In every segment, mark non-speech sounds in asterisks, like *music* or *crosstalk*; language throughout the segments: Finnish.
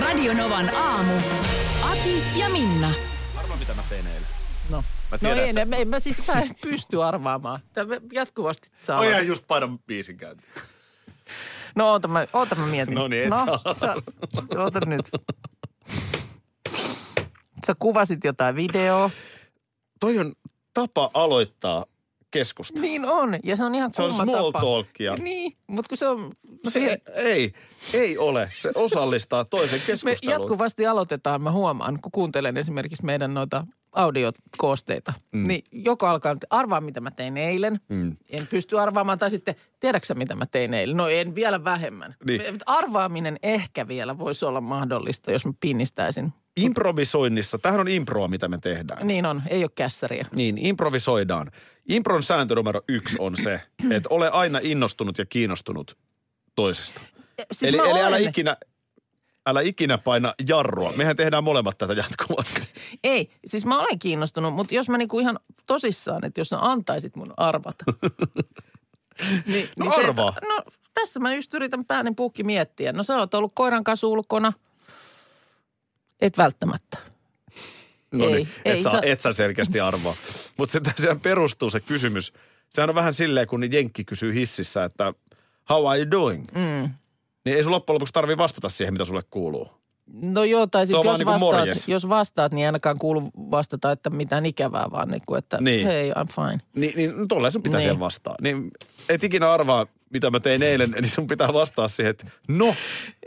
Radionovan aamu. Ati ja Minna. Arvaa, mitä mä teen eilen. No, Mä no tiedän, ei, että ne, en mä siis mä en pysty arvaamaan. Tämä jatkuvasti saa. Oi, just painan biisin käyntiin. No oota mä, oota mä mietin. No niin, et no, saa. sä, oota nyt. Sä kuvasit jotain videoa. Toi on tapa aloittaa keskustelua. Niin on, ja se on ihan Se on small tapa. talkia. Niin, mutta kun se on... No Se, siihen, ei, ei ole. Se osallistaa toisen me keskusteluun. jatkuvasti aloitetaan, mä huomaan, kun kuuntelen esimerkiksi meidän noita audiokoosteita. Mm. Niin joko alkaa, nyt, arvaa mitä mä tein eilen. Mm. En pysty arvaamaan, tai sitten tiedätkö sä, mitä mä tein eilen? No en vielä vähemmän. Niin. Arvaaminen ehkä vielä voisi olla mahdollista, jos mä pinnistäisin. Improvisoinnissa, tähän on improa, mitä me tehdään. Niin on, ei ole kässäriä. Niin, improvisoidaan. Impron sääntö numero yksi on se, *clears throat* että ole aina innostunut ja kiinnostunut toisesta. Siis eli eli älä ikinä, älä ikinä paina jarrua. Mehän tehdään molemmat tätä jatkuvasti. Ei, siis mä olen kiinnostunut, mutta jos mä niinku ihan tosissaan, että jos sä antaisit mun arvata. *laughs* niin, No se, arvaa. että- no tässä mä just yritän pääni puhki miettiä. No sä oot ollut koiran kanssa ulkona. Et välttämättä. No Ei, niin, ei et, sä, sä- et sä selkeästi arvaa. Mutta se, sehän perustuu se kysymys. Sehän on vähän silleen, kun Jenkki kysyy hississä, että how are you doing? Mm. Niin ei sun loppujen lopuksi tarvii vastata siihen, mitä sulle kuuluu. No joo, tai sitten jos, niinku vastaat, morjes. jos vastaat, niin ainakaan kuulu vastata, että mitään ikävää, vaan niin kuin, että Niin. hei, I'm fine. Niin, niin no tolleen sun pitää Niin. siihen vastaa. Niin et ikinä arvaa, mitä mä tein eilen, niin sun pitää vastaa siihen, että no.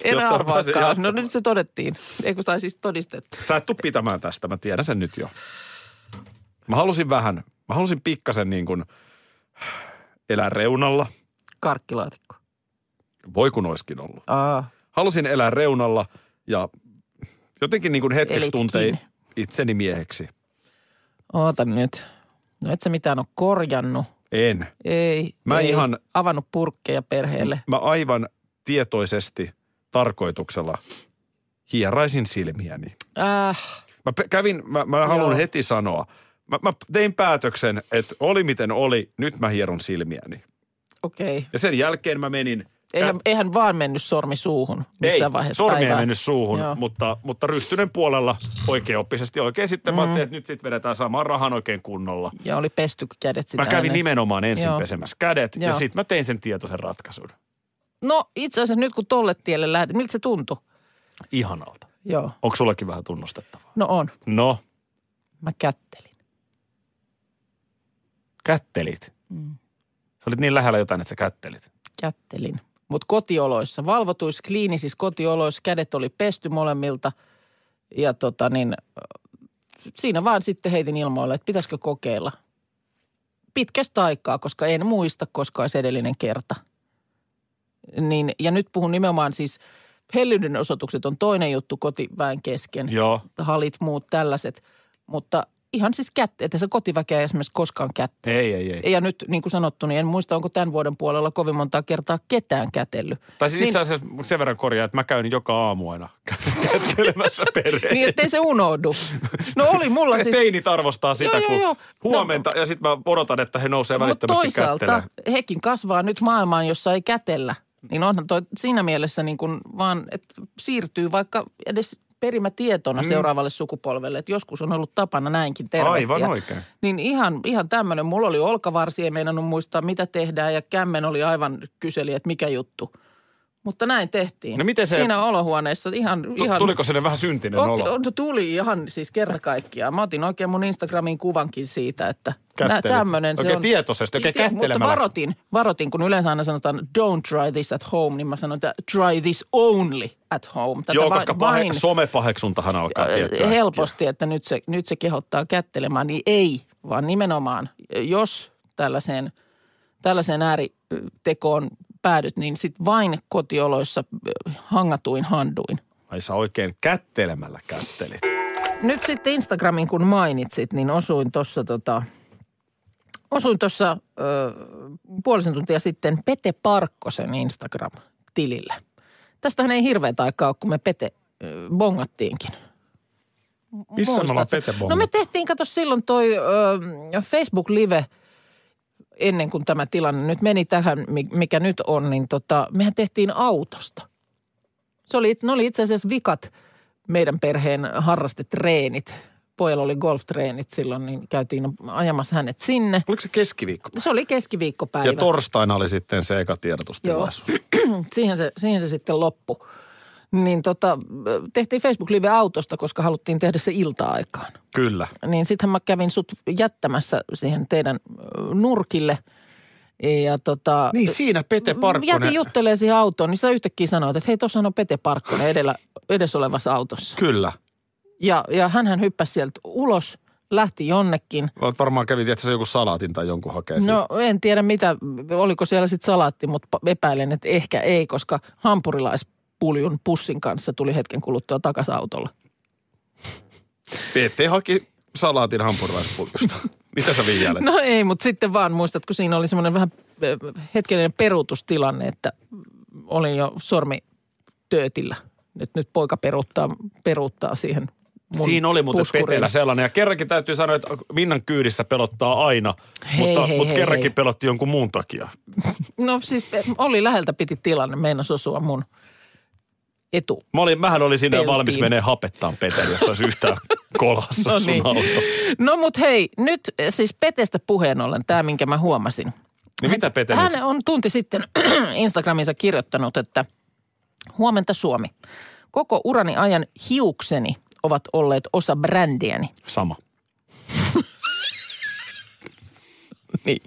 En arvaakaan. No nyt se todettiin. Eikö tai siis todistettu? Sä et tuu pitämään tästä, mä tiedän sen nyt jo. Mä halusin vähän, mä halusin pikkasen niin kuin elää reunalla. Karkkilaatikko. Voi kun olisikin ollut. Aa, Halusin elää reunalla ja jotenkin niin kuin hetkeksi Elitkin. tuntein itseni mieheksi. oota nyt. No et sä mitään ole korjannut. En. Ei. Mä ei. ihan- Avannut purkkeja perheelle. Mä aivan tietoisesti tarkoituksella hieraisin silmiäni. Äh, Mä pe- kävin, mä, mä haluan Joo. heti sanoa. Mä, mä tein päätöksen, että oli miten oli, nyt mä hieron silmiäni. okei. Okay. Ja sen jälkeen mä menin... Eihän, eihän vaan mennyt sormi suuhun missään ei, vaiheessa sormi ei päivää. mennyt suuhun, Joo. mutta, mutta rystynen puolella oikeoppisesti oikein sitten mm. mä ajattelin, että nyt sitten vedetään saman rahan oikein kunnolla. Ja oli pesty kädet sitä Mä kävin ennen. nimenomaan ensin Joo. pesemässä kädet ja Joo. sitten mä tein sen tietoisen ratkaisun. No itse asiassa nyt kun tolle tielle lähdin, miltä se tuntui? Ihanalta. Joo. Onko sullakin vähän tunnustettavaa? No on. No, Mä kättelin. kättelit. Mm. Sä olit niin lähellä jotain, että sä kättelit. Kättelin. Mutta kotioloissa, valvotuissa kliinisissä kotioloissa kädet oli pesty molemmilta. Ja tota niin, siinä vaan sitten heitin ilmoille, että pitäisikö kokeilla. Pitkästä aikaa, koska en muista, koska olisi edellinen kerta. Niin, ja nyt puhun nimenomaan siis, hellyyden osoitukset on toinen juttu kotiväen kesken. Joo. Halit, muut tällaiset. Mutta ihan siis kätte, että se kotiväkeä ei esimerkiksi koskaan kätte. Ei, ei, ei. Ja nyt niin kuin sanottu, niin en muista, onko tämän vuoden puolella kovin montaa kertaa ketään kätellyt. Tai siis itse asiassa sen verran korjaa, että mä käyn joka aamu aina *laughs* kättelemässä perheen. Niin, ettei se unohdu. No oli mulla *laughs* siis... Teinit arvostaa sitä, Joo, kun joo, joo. huomenta ja sitten mä odotan, että he nousee Mutta välittömästi toisaalta kättelemään. hekin kasvaa nyt maailmaan, jossa ei kätellä. Niin onhan toi siinä mielessä niin kuin vaan, että siirtyy vaikka edes perimätietona mm. seuraavalle sukupolvelle. Että joskus on ollut tapana näinkin tervehtiä. Aivan oikein. Niin ihan, ihan tämmöinen. Mulla oli olkavarsi, ei meinannut muistaa mitä tehdään ja kämmen oli aivan kyseli, että mikä juttu. Mutta näin tehtiin. No miten se- Siinä olohuoneessa ihan... Tu- ihan Tuliko sinne vähän syntinen Otti, olo? o- tuli ihan siis kerta kaikkiaan. Mä otin oikein mun Instagramiin kuvankin siitä, että Kättelit. tämmöinen se on. tietoisesti, oikein Tie- Mutta kättelemällä. varotin, varotin, kun yleensä aina sanotaan don't try this at home, niin mä sanon, että try this only at home. Tätä Joo, koska pahe, somepaheksuntahan alkaa tiettyä. helposti, että nyt se, nyt se kehottaa kättelemään, niin ei, vaan nimenomaan, jos tällaiseen, tällaiseen ääritekoon päädyt, niin sitten vain kotioloissa ö, hangatuin handuin. Ai sä oikein kättelemällä kättelit. Nyt sitten Instagramin kun mainitsit, niin osuin tuossa tota, osuin tuossa puolisen tuntia sitten Pete Parkkosen Instagram-tilille. Tästähän ei hirveätä aikaa ole, kun me Pete ö, bongattiinkin. Missä me ollaan? Pete No me tehtiin, kato silloin toi ö, Facebook-live ennen kuin tämä tilanne nyt meni tähän, mi- mikä nyt on, niin tota, mehän tehtiin autosta. Se oli, ne oli itse asiassa vikat meidän perheen harrastetreenit. Pojalla oli golftreenit silloin, niin käytiin ajamassa hänet sinne. Oliko se keskiviikko? Se oli keskiviikkopäivä. Ja torstaina oli sitten se eka tiedotustilaisuus. *clears throat* siihen, se, siihen se sitten loppui. Niin tota, tehtiin Facebook Live autosta, koska haluttiin tehdä se ilta-aikaan. Kyllä. Niin sittenhän mä kävin sut jättämässä siihen teidän nurkille. Ja tota, Niin siinä Pete Parkkonen. jätin juttelemaan siihen autoon, niin sä yhtäkkiä sanoit, että hei, tuossahan on Pete Parkkonen edellä, edessä olevassa autossa. Kyllä. Ja, ja hän hyppäsi sieltä ulos, lähti jonnekin. Olet varmaan että se joku salaatin tai jonkun hakee No en tiedä mitä, oliko siellä sitten salaatti, mutta epäilen, että ehkä ei, koska hampurilaispuljun pussin kanssa tuli hetken kuluttua takaisin autolla. Pete haki salaatin hampurilaispuljasta. Mitä sä vihjailet? No ei, mutta sitten vaan muistatko, siinä oli semmoinen vähän ö, hetkellinen peruutustilanne, että olin jo sormi töötillä. Nyt, nyt poika peruuttaa, peruuttaa siihen mun Siinä oli muuten puskuriin. Peteellä sellainen. Ja kerrankin täytyy sanoa, että Minnan kyydissä pelottaa aina. Hei, mutta hei, mutta hei, kerrankin hei. pelotti jonkun muun takia. No siis eh, oli läheltä piti tilanne, meinas osua mun etu. Mä olin, mähän olin sinne Peltiin. valmis menee hapettaan Peter, jos olisi yhtään *laughs* kolhassa No sun niin. auto. No mut hei, nyt siis Petestä puheen ollen, tämä minkä mä huomasin. Niin mitä Pete Hän nyt? on tunti sitten *clears throat* Instagramissa kirjoittanut, että huomenta Suomi. Koko urani ajan hiukseni ovat olleet osa brändiäni. Sama. *laughs* Niin.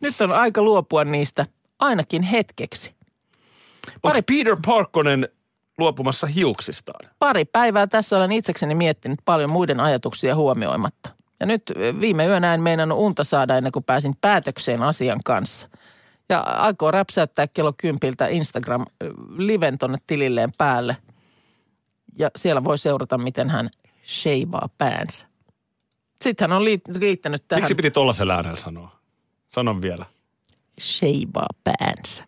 Nyt on aika luopua niistä ainakin hetkeksi. Onko Peter Parkkonen luopumassa hiuksistaan? Pari päivää tässä olen itsekseni miettinyt paljon muiden ajatuksia huomioimatta. Ja nyt viime yönä en meinannut unta saada ennen kuin pääsin päätökseen asian kanssa. Ja aikoo räpsäyttää kello kympiltä Instagram-liven tonne tililleen päälle. Ja siellä voi seurata, miten hän sheivaa päänsä. Sitten hän on liit- liittänyt tähän Miksi piti tollaisen äänellä sanoa? Sanon vielä. sheivaa päänsä.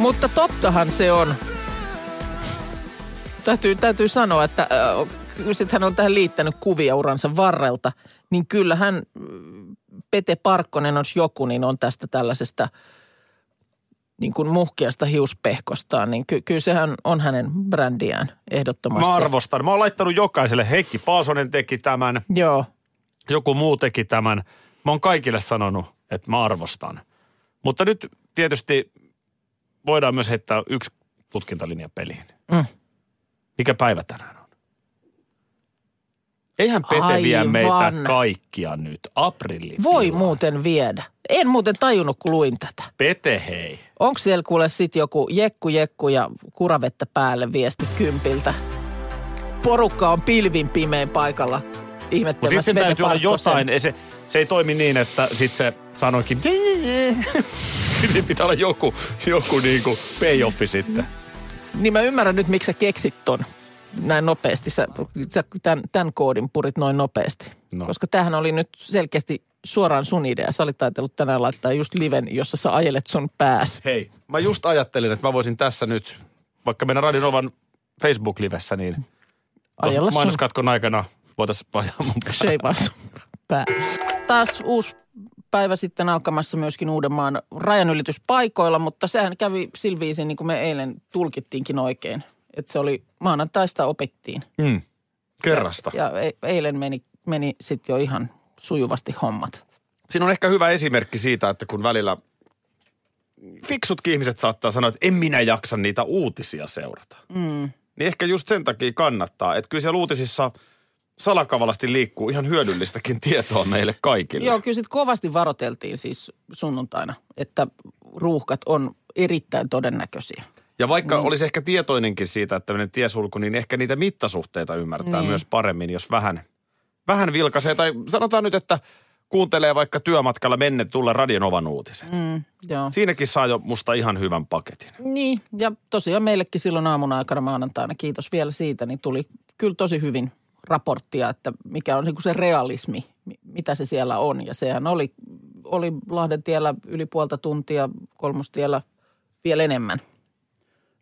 Mutta tottahan se on. Täytyy, täytyy sanoa, että äh, sitten hän on tähän liittänyt kuvia uransa varrelta, niin kyllähän mm, Pete Parkkonen on joku, niin on tästä tällaisesta niin kuin muhkeasta hiuspehkostaan, niin ky- kyllä sehän on hänen brändiään ehdottomasti. Mä arvostan. Mä oon laittanut jokaiselle. Heikki Paasonen teki tämän. Joo, joku muu teki tämän. Mä oon kaikille sanonut, että mä arvostan. Mutta nyt tietysti voidaan myös heittää yksi tutkintalinja peliin. Mm. Mikä päivä tänään on? Eihän Pete vie Aivan. meitä kaikkia nyt. Aprilli. voi muuten viedä. En muuten tajunnut, kun luin tätä. Pete hei. Onko siellä kuule sit joku jekku jekku ja kuravettä päälle viesti kympiltä? Porukka on pilvin pimein paikalla Mutta ihmettelemässä sitten Pete täytyy olla jotain. Se, se ei toimi niin, että sitten se sanoikin. Siinä pitää olla joku, joku niinku payoffi sitten. Niin mä ymmärrän nyt, miksi sä keksit ton näin nopeasti. Sä, sä tämän, tämän koodin purit noin nopeasti. No. Koska tämähän oli nyt selkeästi suoraan sun idea. Sä olit ajatellut tänään laittaa just liven, jossa sä ajelet sun pääs. Hei, mä just ajattelin, että mä voisin tässä nyt, vaikka meidän Radionovan Facebook-livessä, niin Ajella tuossa sun mainoskatkon aikana voitaisiin ajaa mun pää. Taas uusi päivä sitten alkamassa myöskin Uudenmaan rajanylityspaikoilla, mutta sehän kävi silviisin, niin kuin me eilen tulkittiinkin oikein. Että se oli maanantaista opittiin. Mm. Kerrasta. Ja, ja e- eilen meni, meni sitten jo ihan sujuvasti hommat. Siinä on ehkä hyvä esimerkki siitä, että kun välillä fiksutkin ihmiset saattaa sanoa, että en minä jaksa niitä uutisia seurata. Mm. Niin ehkä just sen takia kannattaa, että kyllä siellä uutisissa salakavalasti liikkuu ihan hyödyllistäkin *laughs* tietoa meille kaikille. Joo, kyllä sitten kovasti varoteltiin siis sunnuntaina, että ruuhkat on erittäin todennäköisiä. Ja vaikka mm. olisi ehkä tietoinenkin siitä, että tämmöinen tiesulku, niin ehkä niitä mittasuhteita ymmärtää Niin. myös paremmin, jos vähän, vähän vilkaisee. Tai sanotaan nyt, että kuuntelee vaikka työmatkalla menne tulla Radionovan uutiset. Mm, joo. Siinäkin saa jo musta ihan hyvän paketin. Niin, ja tosiaan meillekin silloin aamun aikana maanantaina, kiitos vielä siitä, niin tuli kyllä tosi hyvin raporttia, että mikä on niin kuin se realismi, mi- mitä se siellä on. Ja sehän oli, oli Lahden tiellä yli puolta tuntia, kolmostiellä vielä enemmän.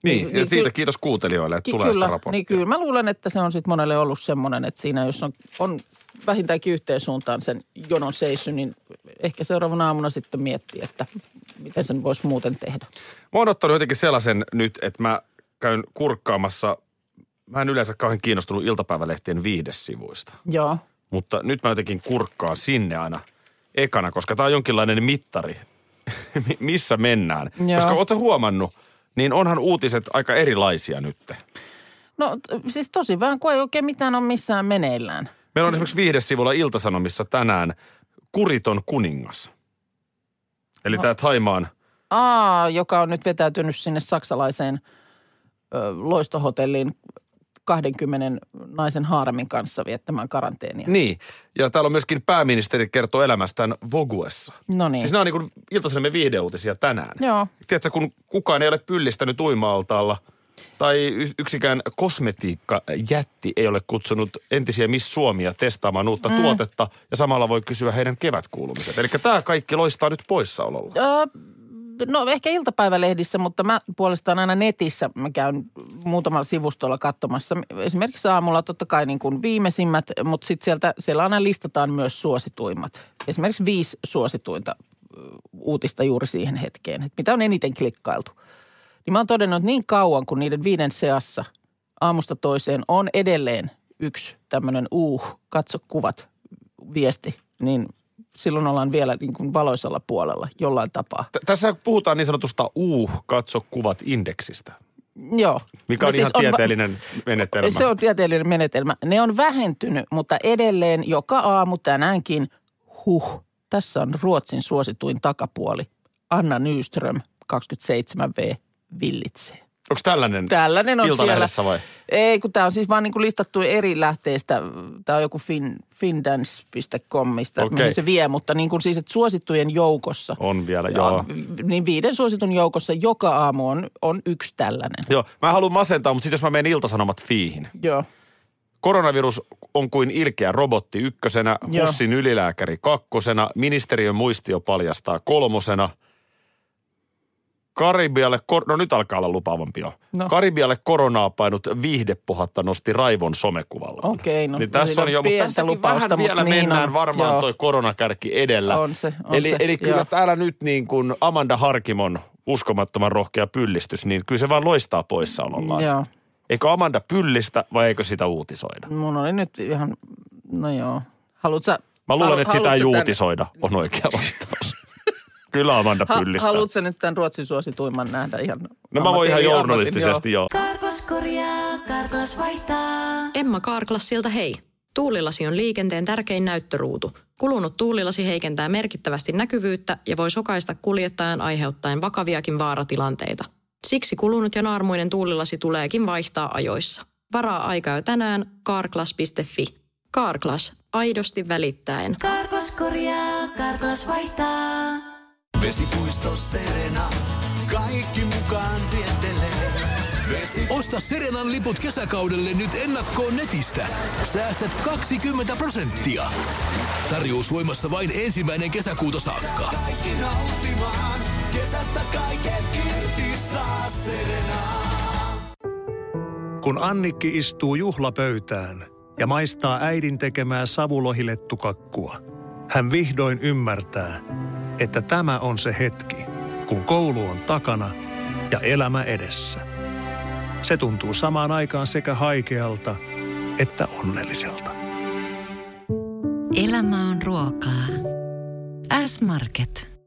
Niin, Niin, ja niin siitä ky- kiitos kuuntelijoille, että Ki- tulee kyllä, sitä raporttia. niin kyllä mä luulen, että se on sitten monelle ollut semmoinen, että siinä jos on, on vähintäänkin yhteen suuntaan sen jonon seissy, niin ehkä seuraavana aamuna sitten miettii, että miten sen voisi muuten tehdä. Mä oon ottanut jotenkin sellaisen nyt, että mä käyn kurkkaamassa, mä en yleensä kauhean kiinnostunut iltapäivälehtien viihdesivuista. Joo. Mutta nyt mä jotenkin kurkkaan sinne aina ekana, koska tämä on jonkinlainen mittari, *laughs* Mi- missä mennään. Joo. Koska ootko huomannut, niin onhan uutiset aika erilaisia nyt. No siis tosi vähän, kun ei oikein mitään ole missään meneillään. Meillä on esimerkiksi viihdesivulla Iltasanomissa tänään kuriton kuningas. Eli No. tämä Taimaan, Aa, joka on nyt vetäytynyt sinne saksalaiseen ö, loistohotelliin 20 naisen haaremin kanssa viettämään karanteenia. niin. Ja täällä on myöskin pääministeri kertoo elämästään Voguessa. No niin. Siis nämä on niin kuin viihdeuutisia tänään. Joo. Tiedätkö, kun kukaan ei ole pyllistänyt uima-altaalla tai yksikään kosmetiikkajätti ei ole kutsunut entisiä Miss Suomia testaamaan uutta mm. tuotetta ja samalla voi kysyä heidän kevätkuulumiset. Eli tämä kaikki loistaa nyt poissaololla. Öö, no ehkä iltapäivälehdissä, mutta mä puolestaan aina netissä mä käyn muutamalla sivustolla katsomassa. Esimerkiksi aamulla totta kai niin kuin viimeisimmät, mutta sitten sieltä siellä aina listataan myös suosituimmat. Esimerkiksi viisi suosituinta uutista juuri siihen hetkeen, että mitä on eniten klikkailtu. Niin mä oon todennut, että niin kauan kuin niiden viiden seassa aamusta toiseen on edelleen yksi tämmöinen uh, katso kuvat viesti, niin silloin ollaan vielä niin kuin valoisella puolella jollain tapaa. T- tässä puhutaan niin sanotusta uh, katso kuvat indeksistä, Joo. mikä No on siis ihan va- tieteellinen menetelmä. Se on tieteellinen menetelmä. Ne on vähentynyt, mutta edelleen joka aamu tänäänkin, huh, tässä on Ruotsin suosituin takapuoli. Anna Nyström, 27V, villitsee. Onko tällainen Tällainen on siellä. vai? Ei, kun tämä on siis vaan niin kuin listattu eri lähteistä. Tämä on joku fin, findance.com, mistä Okei. mihin se vie, mutta niin kuin siis, että suosittujen joukossa. On vielä, joo. niin viiden suositun joukossa joka aamu on, on yksi tällainen. Joo, mä haluan masentaa, mutta sitten jos mä menen iltasanomat fiihin. Joo. Koronavirus on kuin ilkeä robotti ykkösenä, Joo. Hussin ylilääkäri kakkosena, ministeriön muistio paljastaa kolmosena. Karibialle, kor- no nyt alkaa olla lupaavampi jo. No. Karibialle koronaa painut viihdepohatta nosti Raivon somekuvalla. Okei, no niin tässä on jo, mutta tässäkin lupausta, vähän vielä niin mennään on, varmaan joo. toi koronakärki edellä. On se, on eli, se, eli kyllä joo. täällä nyt niin kuin Amanda Harkimon uskomattoman rohkea pyllistys, niin kyllä se vaan loistaa poissaolollaan. Joo. Eikö Amanda pyllistä vai eikö sitä uutisoida? Mun oli nyt ihan, no joo. Haluatko Mä luulen, halu- että sitä ei uutisoida, on oikea vastaus. Kyllä Amanda Ha, pyllistää. haluatko sä nyt tämän Ruotsin suosituimman nähdä ihan No mä voin ihan journalistisesti joo. Karklas korjaa, Karklas vaihtaa. Emma Karklassilta hei. Tuulilasi on liikenteen tärkein näyttöruutu. Kulunut tuulilasi heikentää merkittävästi näkyvyyttä ja voi sokaista kuljettajan aiheuttaen vakaviakin vaaratilanteita. Siksi kulunut ja naarmuinen tuulilasi tuleekin vaihtaa ajoissa. Varaa aikaa jo tänään karklas.fi. Karklas, aidosti välittäen. Karklas korjaa, Karklas vaihtaa. Vesipuisto Serena, kaikki mukaan viettelee. Vesi... Osta Serenan liput kesäkaudelle nyt ennakkoon netistä. Säästät 20 prosenttia. Tarjous voimassa vain ensimmäinen kesäkuuta saakka. Kaikki nauttimaan, kesästä kaiken irti saa Serena. Kun Annikki istuu juhlapöytään ja maistaa äidin tekemää savulohilettukakkua, hän vihdoin ymmärtää, että tämä on se hetki, kun koulu on takana ja elämä edessä. Se tuntuu samaan aikaan sekä haikealta että onnelliselta. Elämä on ruokaa. S-Market.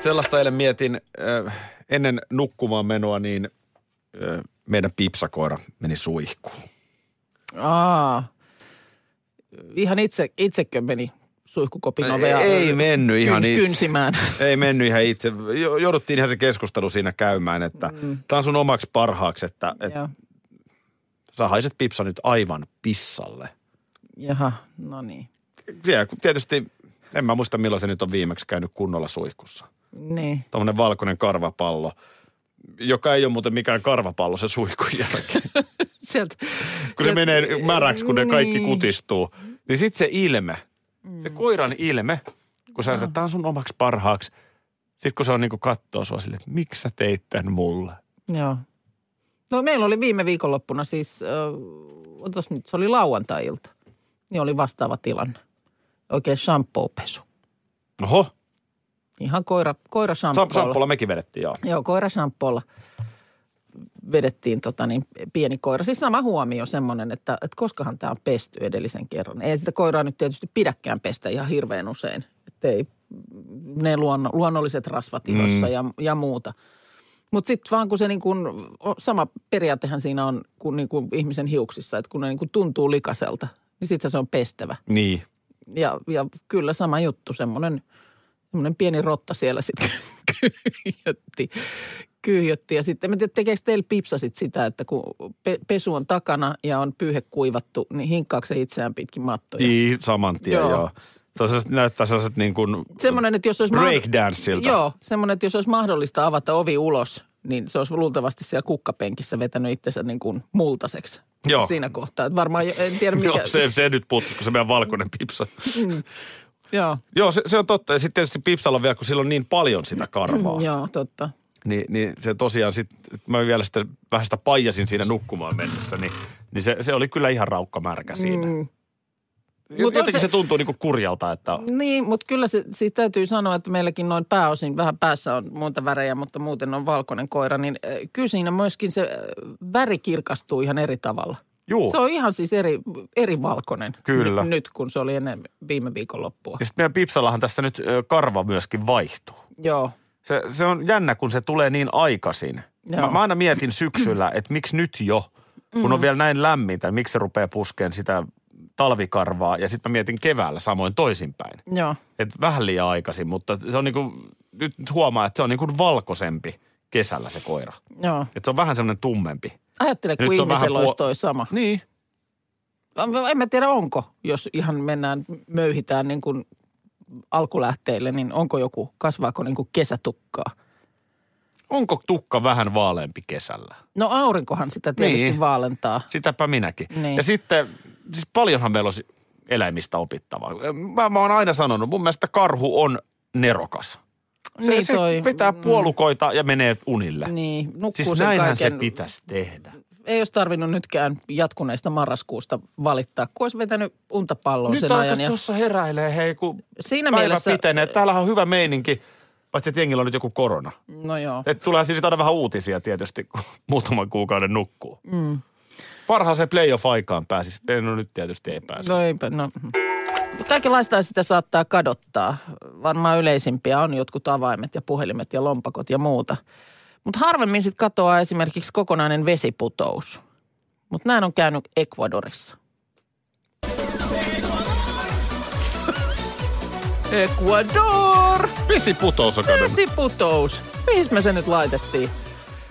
Sellaista eilen mietin äh, ennen nukkumaan menoa, niin äh, meidän pipsakoira meni suihkuun. Aa, ihan itse, itsekö meni suihkukopin ovea Ei mennyt ihan kyn, itse. kynsimään. *laughs* Ei mennyt ihan itse. Jo- Jouduttiin ihan se keskustelu siinä käymään, että mm. tämä on sun omaksi parhaaksi, että, että sä haiset pipsa nyt aivan pissalle. Jaha, no niin. Siellä tietysti En mä muista milloin se nyt on viimeksi käynyt kunnolla suihkussa. Niin. Tuommoinen valkoinen karvapallo, joka ei ole muuten mikään karvapallo se suihkun jälkeen. *laughs* Sieltä, kun se menee märäksi, kun ne kaikki Niin. kutistuu. Niin sitten se ilme, se koiran ilme, kun sä että tämä on sun omaksi parhaaksi. Sitten kun se on niinku kattoo sua silleen, että miksi sä teit tän mulle? Joo. No meillä oli viime viikonloppuna siis, äh, otas nyt, se oli lauantai-ilta. Niin oli vastaava tilanne. Oikein shampoo-pesu. Oho, Ihan koira, koira Sam- shampoolla. Sampolla mekin vedettiin, joo. Joo, koira shampoolla vedettiin tota niin, pieni koira. Siis sama huomio semmoinen, että, että koskahan tämä on pesty edellisen kerran. Ei sitä koiraa nyt tietysti pidäkään pestä ihan hirveän usein. Että ei ne luonno, luonnolliset rasvat ihossa mm. ja, ja muuta. Mutta sitten vaan kun se niin kun, sama periaatehan siinä on kuin, niin kuin ihmisen hiuksissa, että kun ne niin kuin tuntuu likaselta, niin sitten se on pestävä. Niin. Ja, ja kyllä sama juttu, semmoinen, semmoinen pieni rotta siellä sitten *laughs* kyyhjötti, kyyhjötti. Ja sitten, en tiedä, tekeekö teillä pipsasit sitä, että kun pe- pesu on takana ja on pyyhe kuivattu, niin hinkkaako se itseään pitkin mattoja? Niin, saman tien, joo. Joo. Sellaiset, näyttää sellaiset niin kuin Semmoinen, että jos olisi... breakdanceilta. Joo, semmoinen, että jos olisi mahdollista avata ovi ulos, niin se olisi luultavasti siellä kukkapenkissä vetänyt itsensä niin kuin multaseksi. Joo. Siinä kohtaa. Että varmaan, en tiedä mikä... Joo, se, se nyt puuttuu, kun se meidän valkoinen pipsa. Joo, Joo, se, se on totta. Ja sitten tietysti pipsalla vielä, kun sillä on niin paljon sitä karvaa. joo, totta. Niin, niin se tosiaan sitten, mä vielä sitten vähän sitä paijasin siinä nukkumaan mennessä, niin, niin se, se oli kyllä ihan raukka märkä siinä. Mm. Mut Jotenkin se, se- tuntuu niinku kurjalta, että Niin, mutta kyllä se, siis täytyy sanoa, että meilläkin noin pääosin, vähän päässä on muuta värejä, mutta muuten on valkoinen koira, niin äh, kyllä siinä myöskin se äh, väri kirkastuu ihan eri tavalla. Juu. Se on ihan siis eri, eri valkoinen Kyllä. Nyt, nyt, kun se oli ennen viime viikon loppua. Ja sitten meidän pipsallahan tässä nyt karva myöskin vaihtuu. Joo, Se, se on jännä, kun se tulee niin aikaisin. Mä, Joo. mä aina mietin syksyllä, *clears throat* että miksi nyt jo, kun on vielä näin lämmintä, miksi se rupeaa puskeen sitä talvikarvaa. Ja sitten mä mietin keväällä samoin toisinpäin. joo. Et vähän liian aikaisin, mutta se on niinku, nyt huomaa, että se on niinku valkoisempi kesällä se koira. Joo. Et se on vähän semmoinen tummempi. Ajattele, kun ihmisellä olisi puol- toi sama. Niin. En mä tiedä, onko, jos ihan mennään, möyhitään niin kuin alkulähteille, niin onko joku, kasvaako niin kuin kesätukkaa? Onko tukka vähän vaaleampi kesällä? No aurinkohan sitä tietysti Niin. niin. vaalentaa. Sitäpä minäkin. Niin. Ja sitten, siis paljonhan meillä on eläimistä opittavaa. Mä, mä oon aina sanonut, mun mielestä karhu on nerokas. Se, Niin se toi- vetää mm. puolukoita ja menee unille. Niin, nukkuu Siis näinhän kaiken. se pitäisi tehdä. Ei olisi tarvinnut nytkään jatkuneesta marraskuusta valittaa, kun olisi vetänyt untapalloa Nyt sen ajan. alkaisi Ja tuossa heräilee, hei kun siinä päivä mielessä, pitenee. Täällähän on hyvä meininki, paitsi että jengillä on nyt joku korona. no joo. Et tulee siis aina vähän uutisia tietysti, kun *laughs* muutaman kuukauden nukkuu. Mm. Parhaaseen playoff-aikaan pääsis. No nyt tietysti ei pääse. No eipä, no. Kaikenlaista sitä saattaa kadottaa. Varmaan yleisimpiä on jotkut avaimet ja puhelimet ja lompakot ja muuta. Mutta harvemmin sitten katoaa esimerkiksi kokonainen vesiputous. Mutta näin on käynyt Ecuadorissa. Ecuador! Vesiputous on kadonnut. Vesiputous. Mihin me se nyt laitettiin?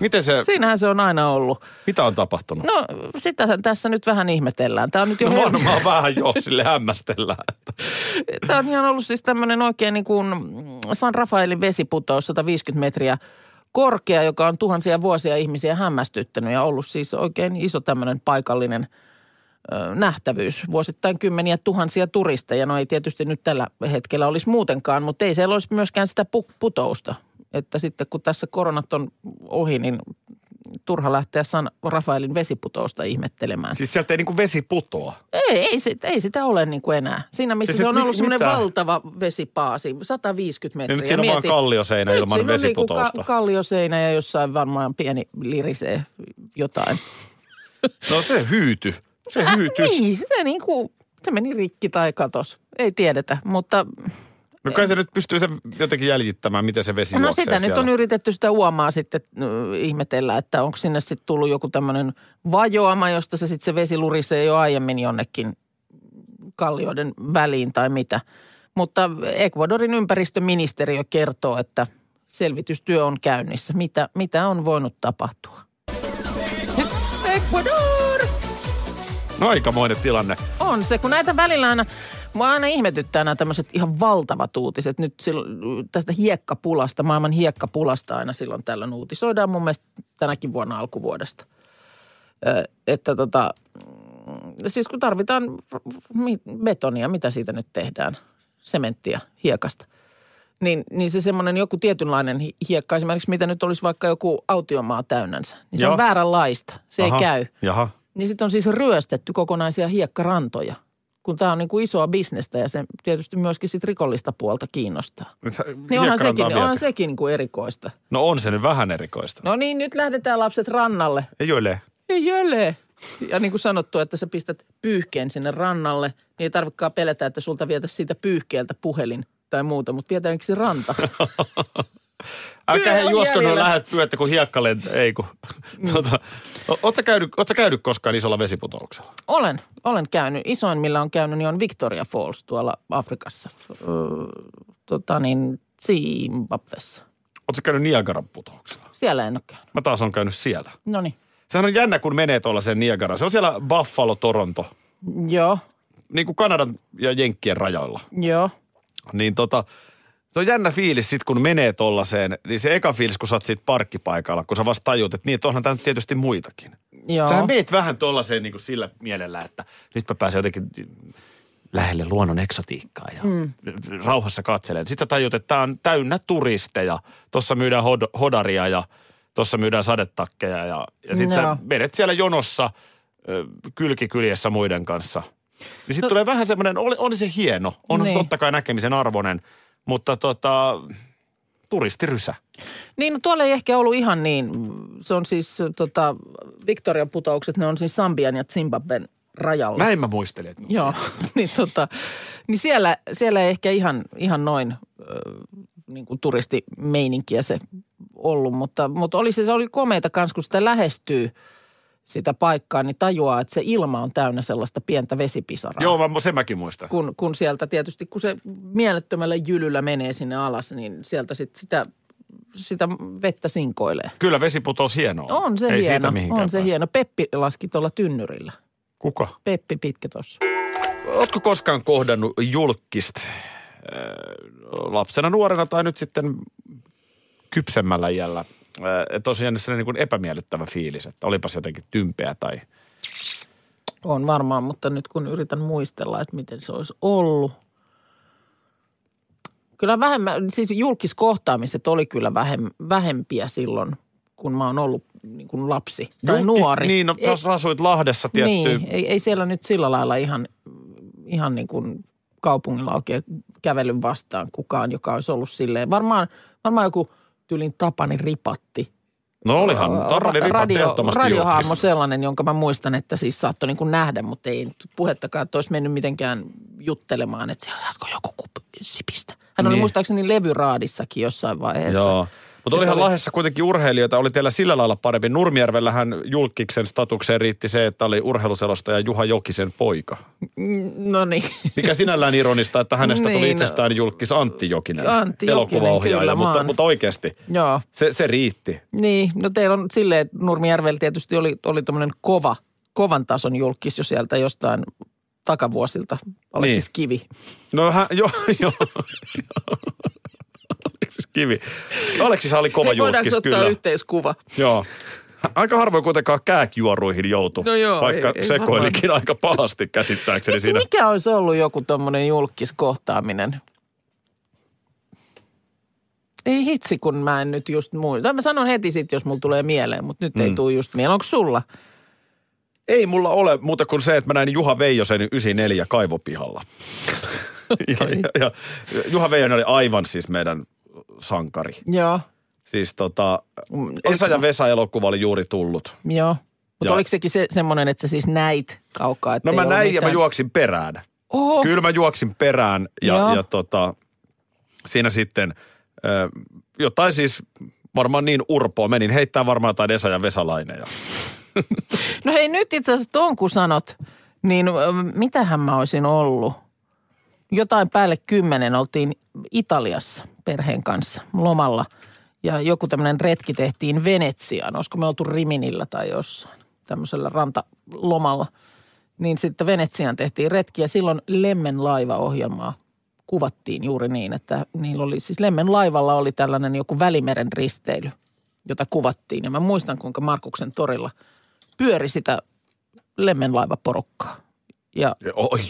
Miten se, Siinähän se on aina ollut. mitä on tapahtunut? No, sitähän tässä nyt vähän ihmetellään. Tämä on nyt jo No hel- varmaan vähän jo sille hämmästellään. Tämä on ihan ollut siis tämmöinen oikein niin kuin San Rafaelin vesiputous 150 metriä korkea, joka on tuhansia vuosia ihmisiä hämmästyttänyt ja ollut siis oikein iso tämmöinen paikallinen nähtävyys. Vuosittain kymmeniä tuhansia turisteja. No ei tietysti nyt tällä hetkellä olisi muutenkaan, mutta ei siellä olisi myöskään sitä pu- putousta. Että sitten kun tässä koronat on ohi, niin turha lähteä San Rafaelin vesiputousta ihmettelemään. Siis sieltä ei niinku vesi putoa. Ei, ei, sit, ei sitä ole niin kuin enää. Siinä missä Siis se on ollut semmoinen valtava vesipaasi, 150 Ja metriä. nyt siinä on vaan kallioseinä Nyt ilman siinä on niinku vesiputousta. Ka- kallioseinä ja jossain varmaan pieni lirisee jotain. No se hyyty. Se Äh, hyytys. niin, se niin kuin, se meni rikki tai katos. Ei tiedetä, mutta No kai se nyt pystyy se jotenkin jäljittämään, miten se vesi no sitä nyt siellä. on yritetty sitä uomaa sitten ihmetellä, että onko sinne sitten tullut joku tämmöinen vajoama, josta se sitten se vesi lurisee jo aiemmin jonnekin kallioiden väliin tai mitä. Mutta Ecuadorin ympäristöministeriö kertoo, että selvitystyö on käynnissä. Mitä, mitä on voinut tapahtua? Ecuador! No aikamoinen tilanne. On se, kun näitä välillä aina, Mua aina ihmetyttää nämä tämmöiset ihan valtavat uutiset. Nyt tästä hiekkapulasta, maailman hiekkapulasta aina silloin tällöin uutisoidaan mun mielestä tänäkin vuonna alkuvuodesta. Että tota, mm, siis kun tarvitaan betonia, mitä siitä nyt tehdään? Sementtiä hiekasta. Niin, niin se semmoinen joku tietynlainen hi- hiekka, esimerkiksi mitä nyt olisi vaikka joku autiomaa täynnänsä, niin se Joo. on vääränlaista. Se Aha. ei käy. Jaha. Niin sitten on siis ryöstetty kokonaisia hiekkarantoja, kun tämä on niin kuin isoa bisnestä ja se tietysti myöskin sit rikollista puolta kiinnostaa. Niin onhan sekin, onhan sekin niin kuin erikoista. No on se nyt vähän erikoista. No niin, nyt lähdetään lapset rannalle. Ei ole. Ei jöle. Ja niin kuin sanottu, että sä pistät pyyhkeen sinne rannalle, niin ei tarvitsekaan pelätä, että sulta vietä siitä pyyhkeeltä puhelin tai muuta, mutta vietään se ranta. *laughs* Älkää he juosko noin lähet pyötte, kun hiekka lentää. Ei kun. Tota, oot, sä käynyt, oot sä käynyt koskaan isolla vesiputouksella? Olen, olen käynyt. Isoin, millä on käynyt, niin on Victoria Falls tuolla Afrikassa. Öö, tota niin, Zimbabwessa. Sä käynyt Niagaran putouksella? Siellä en ole käynyt. Mä taas on käynyt siellä. No niin. Sehän on jännä, kun menee tuollaiseen Niagaraan. Se on siellä Buffalo, Toronto, Joo, niin kuin Kanadan ja Jenkkien rajoilla. joo. Niin tota, se on jännä fiilis sit, kun menee tollaiseen, niin se eka fiilis, kun sä oot siitä parkkipaikalla, kun sä vasta tajut, että niin, että onhan nyt tietysti muitakin. Joo. Sähän meet vähän tollaiseen niin kuin sillä mielellä, että nyt mä pääsen jotenkin lähelle luonnon eksotiikkaa ja mm. rauhassa katselen. Sitten sä tajut, että tää on täynnä turisteja. Tuossa myydään hod- hodaria ja tuossa myydään sadetakkeja ja, ja sitten sä Joo. menet siellä jonossa kylkikyljessä muiden kanssa. Niin sitten No- tulee vähän semmoinen, oli, oli se hieno, se Niin. totta kai näkemisen arvoinen, mutta tota, turistirysä. Niin, no tuolla ei ehkä ollut ihan niin. Se on siis tota, Victorian putoukset, ne on siis Sambian ja Zimbabwen rajalla. Näin mä muistelin. Että Joo, *laughs* niin, tota, niin siellä, siellä ei ehkä ihan, ihan noin niin kuin turistimeininkiä se ollut, mutta, mutta oli se, se oli komeita kanssa, kun sitä lähestyy sitä paikkaa, niin tajuaa, että se ilma on täynnä sellaista pientä vesipisaraa. Joo, mä, sen mäkin muistan. Kun, kun sieltä tietysti, kun se mielettömällä jylyllä menee sinne alas, niin sieltä sit sitä, sitä vettä sinkoilee. Kyllä vesiputous hienoa. On se Ei hieno, siitä on se pääse. hieno. Peppi laski tuolla tynnyrillä. Kuka? Peppi pitkä tuossa. Ootko koskaan kohdannut julkista lapsena, nuorena tai nyt sitten kypsemmällä iällä? Tosiaan sellainen niin kuin epämiellyttävä fiilis, että olipas jotenkin tympeä tai... On varmaan, mutta nyt kun yritän muistella, että miten se olisi ollut. Kyllä vähemmän, siis julkiskohtaamiset oli kyllä vähem, vähempiä silloin, kun mä oon ollut niin kuin lapsi tai Julki- nuori. Niin, no ei, asuit Lahdessa tietty. niin ei, ei siellä nyt sillä lailla ihan, ihan niin kuin kaupungilla oikein kävelyn vastaan kukaan, joka olisi ollut silleen. Varmaan, varmaan joku tyylin Tapani Ripatti. No olihan, Tapani Ripat radio, ehdottomasti radiohahmo julkis. sellainen, jonka mä muistan, että siis saattoi niin kuin nähdä, mutta ei puhettakaan, että olisi mennyt mitenkään juttelemaan, että siellä saatko joku sipistä. Hän oli Niin. muistaakseni levyraadissakin jossain vaiheessa. Joo. Mutta olihan oli- Lahdessa kuitenkin urheilijoita, oli teillä sillä lailla parempi. Nurmijärvellähän julkiksen statukseen riitti se, että oli urheiluselostaja Juha Jokisen poika. Mm, No niin. Mikä sinällään ironista, että hänestä tuli Niin. itsestään julkis Antti Jokinen, Antti Jokinen, elokuvaohjaaja, kyllä, mutta, mutta oikeasti Joo. se, se riitti. Niin, no teillä on silleen, että Nurmijärvellä tietysti oli, oli tämmöinen kova, kovan tason julkis jo sieltä jostain takavuosilta. Aleksis Niin. Kivi. No hän, *laughs* joo, joo. Aleksis Kivi. Aleksis oli kova Hei, voidaanko julkis, ottaa kyllä. yhteiskuva? Joo. Aika harvoin kuitenkaan kääkjuoruihin joutui, No joo, vaikka ei- ei sekoilikin aika pahasti käsittääkseni siinä. mikä olisi ollut joku tommonen julkiskohtaaminen? Ei hitsi, kun mä en nyt just muista. Mä sanon heti sit, jos mulla tulee mieleen, mutta nyt mm. ei tule just mieleen. Onko sulla? Ei mulla ole muuta kuin se, että mä näin Juha Veijosen 94 kaivopihalla. *laughs* ja, ja, ja, Juha Veijonen oli aivan siis meidän sankari. Joo. Siis tota, Mm, Esa ja Vesa-elokuva oli juuri tullut. Joo. Mutta oliko sekin se, semmoinen, että sä siis näit kaukaa? Että No mä näin ja mä mitään- juoksin perään. Oho. Kyllä mä juoksin perään ja, Joo. ja tota, siinä sitten ö, jotain siis varmaan niin urpoa menin heittää varmaan jotain Esa ja Vesalaineja. *laughs* No hei nyt itse asiassa ton kun sanot, niin mitähän mä olisin ollut? Jotain päälle kymmenen oltiin Italiassa perheen kanssa lomalla. Ja joku tämmöinen retki tehtiin Venetsiaan. Olisiko me oltu Riminillä tai jossain tämmöisellä rantalomalla. niin sitten Venetsiaan tehtiin retki ja silloin Lemmen laivaohjelmaa kuvattiin juuri niin, että niillä oli siis Lemmen laivalla oli tällainen joku Välimeren risteily, jota kuvattiin. Ja mä muistan, kuinka Markuksen torilla pyöri sitä Lemmen laivaporukkaa. Ja Oi,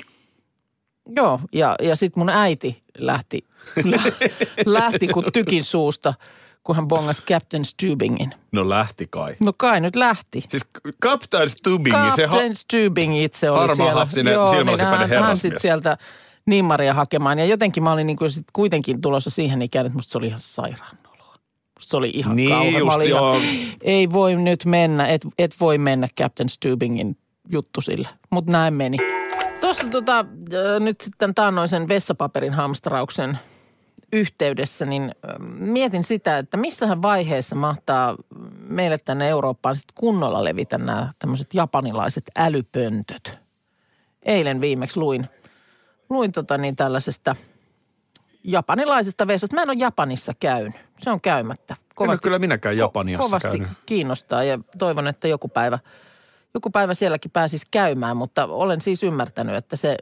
Joo, ja, ja sitten mun äiti lähti, lä, *laughs* lähti kuin tykin suusta, kun hän bongas Captain Stubingin. no lähti kai. No kai nyt lähti. Siis Captain Stubbing, se ha- Captain Stubing itse oli siellä. hapsinen, Joo, niin hän, hän sitten sieltä nimmaria hakemaan. Ja jotenkin mä olin niin kuin sit kuitenkin tulossa siihen ikään, että musta se oli ihan sairaan. Musta se oli ihan Niin kauhea. Mä just, ihan. Ei voi nyt mennä, et, et voi mennä Captain Stubingin juttu sille. Mutta näin meni. Tuossa tota, nyt sitten taannoisen vessapaperin hamstrauksen yhteydessä, niin mietin sitä, että missähän vaiheessa mahtaa meille tänne Eurooppaan sitten kunnolla levitä nämä tämmöiset japanilaiset älypöntöt. Eilen viimeksi luin, luin tota niin tällaisesta japanilaisesta vessasta. Mä en ole Japanissa käynyt. Se on käymättä. en ole kyllä minäkään Japaniassa kovasti käynyt. kiinnostaa ja toivon, että joku päivä, joku päivä sielläkin pääsisi käymään, mutta olen siis ymmärtänyt, että se,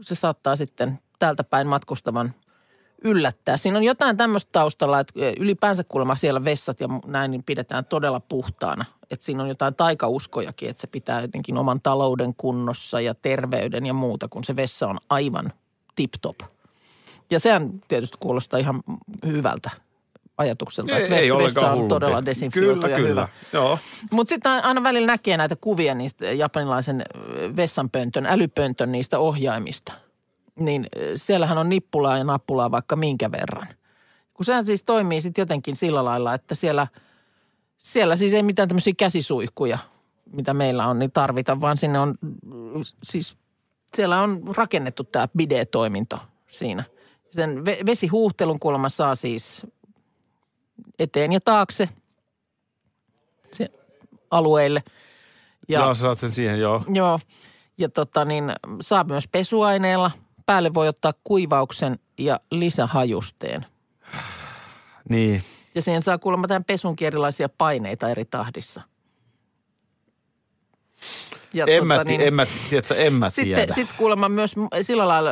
se saattaa sitten täältä päin matkustavan yllättää. Siinä on jotain tämmöistä taustalla, että ylipäänsä kuulemma siellä vessat ja näin niin pidetään todella puhtaana. Että siinä on jotain taikauskojakin, että se pitää jotenkin oman talouden kunnossa ja terveyden ja muuta, kun se vessa on aivan tip-top. Ja sehän tietysti kuulostaa ihan hyvältä ajatukselta, että vessa, vessa on todella desinfioitu Kyllä, ja kyllä. hyvä. Joo. Mutta sitten aina välillä näkee näitä kuvia niistä japanilaisen ö, vessanpöntön, älypöntön niistä ohjaimista. Niin ö, siellähän on nippulaa ja nappulaa vaikka minkä verran. Kun sehän siis toimii sitten jotenkin sillä lailla, että siellä, siellä siis ei mitään tämmöisiä käsisuihkuja, mitä meillä on, niin tarvita, vaan sinne on mm, siis siellä on rakennettu tämä bide-toiminto siinä. Sen ve- vesihuuhtelun kuulemma saa siis eteen ja taakse se alueille. Ja. Joo, sä saat sen siihen, joo. Joo, ja tota niin, saa myös pesuaineella. Päälle voi ottaa kuivauksen ja lisähajusteen. Niin. Ja siihen saa kuulemma tämän pesunkin erilaisia paineita eri tahdissa. Ja En mä, ti- en mä, tiedätkö, en mä tiedä. Sitten sit kuulemma myös sillä lailla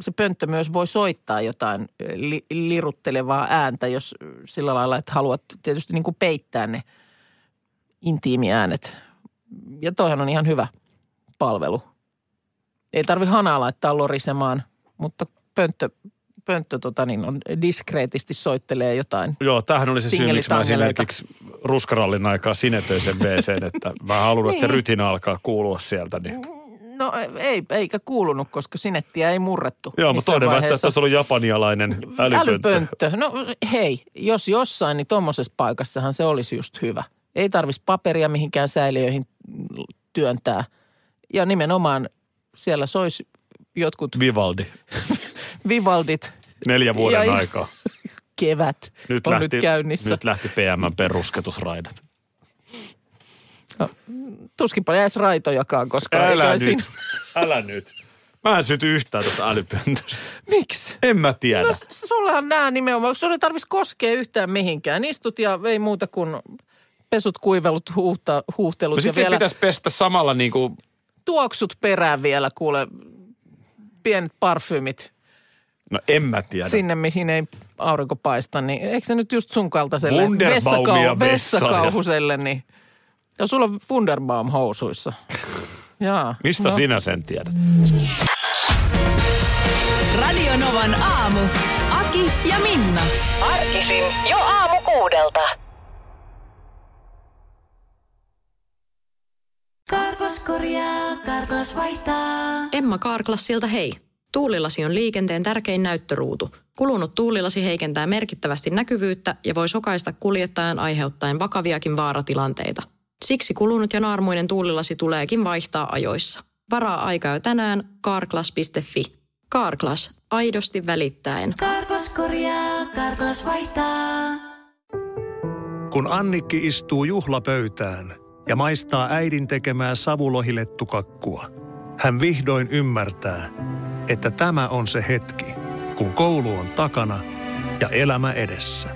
se pönttö myös voi soittaa jotain li, liruttelevaa ääntä, jos sillä lailla, että haluat tietysti niin kuin peittää ne intiimiäänet. Ja toihan on ihan hyvä palvelu. Ei tarvi hanaa laittaa lorisemaan, mutta pönttö, pönttö tota niin, on diskreetisti soittelee jotain. Joo, tämähän oli se syy, miksi mä esimerkiksi ruskarallin aikaa sinetöin sen että mä haluan, että se Niin. rytinä alkaa kuulua sieltä. Niin. No ei, eikä kuulunut, koska sinettiä ei murrettu. Joo, mutta toinen vaiheessa. olisi ollut japanialainen älypönttö. Älypönttö. No hei, jos jossain, niin tuommoisessa paikassahan se olisi just hyvä. Ei tarvitsisi paperia mihinkään säiliöihin työntää. Ja nimenomaan siellä sois jotkut Vivaldi, Vivaldit neljä vuoden Ja- aikaa. *laughs* kevät Nyt on lähti, nyt käynnissä. Nyt lähti PM perusketusraidat. Tuskinpa jäisi raitojakaan, koska Älä nyt, siinä- *laughs* älä nyt. Mä en syty yhtään tuosta älypöntöstä. Miksi? En mä tiedä. No sullahan nämä nimenomaan, sun ei tarvitsisi koskea yhtään mihinkään. Istut ja ei muuta kuin pesut, kuivelut, huuhta, huuhtelut No ja sit se vielä pitäisi pestä samalla niin kuin, tuoksut perään vielä, kuule, pienet parfymit no en mä tiedä. sinne, mihin ei aurinko paista. Niin eikö se nyt just sun kaltaiselle ja- vessakauhuselle, niin ja sulla on Wunderbaum housuissa. *laughs* Jaa. Mistä no. sinä sen tiedät? Radio Novan aamu. Aki ja Minna. Arkisin jo aamu kuudelta. Karklas korjaa, Karklas vaihtaa. Emma Karklassilta hei. Tuulilasi on liikenteen tärkein näyttöruutu. Kulunut tuulilasi heikentää merkittävästi näkyvyyttä ja voi sokaista kuljettajan aiheuttaen vakaviakin vaaratilanteita. Siksi kulunut ja naarmuinen tuulilasi tuleekin vaihtaa ajoissa. Varaa aikaa jo tänään karklas.fi. Karklas, aidosti välittäen. Karklas korjaa, Karklas vaihtaa. Kun Annikki istuu juhlapöytään ja maistaa äidin tekemää savulohilettukakkua, hän vihdoin ymmärtää, että tämä on se hetki, kun koulu on takana ja elämä edessä.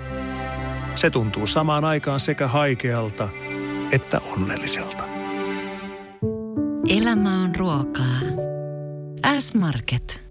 Se tuntuu samaan aikaan sekä haikealta että onnelliselta. Elämä on ruokaa. S-Market.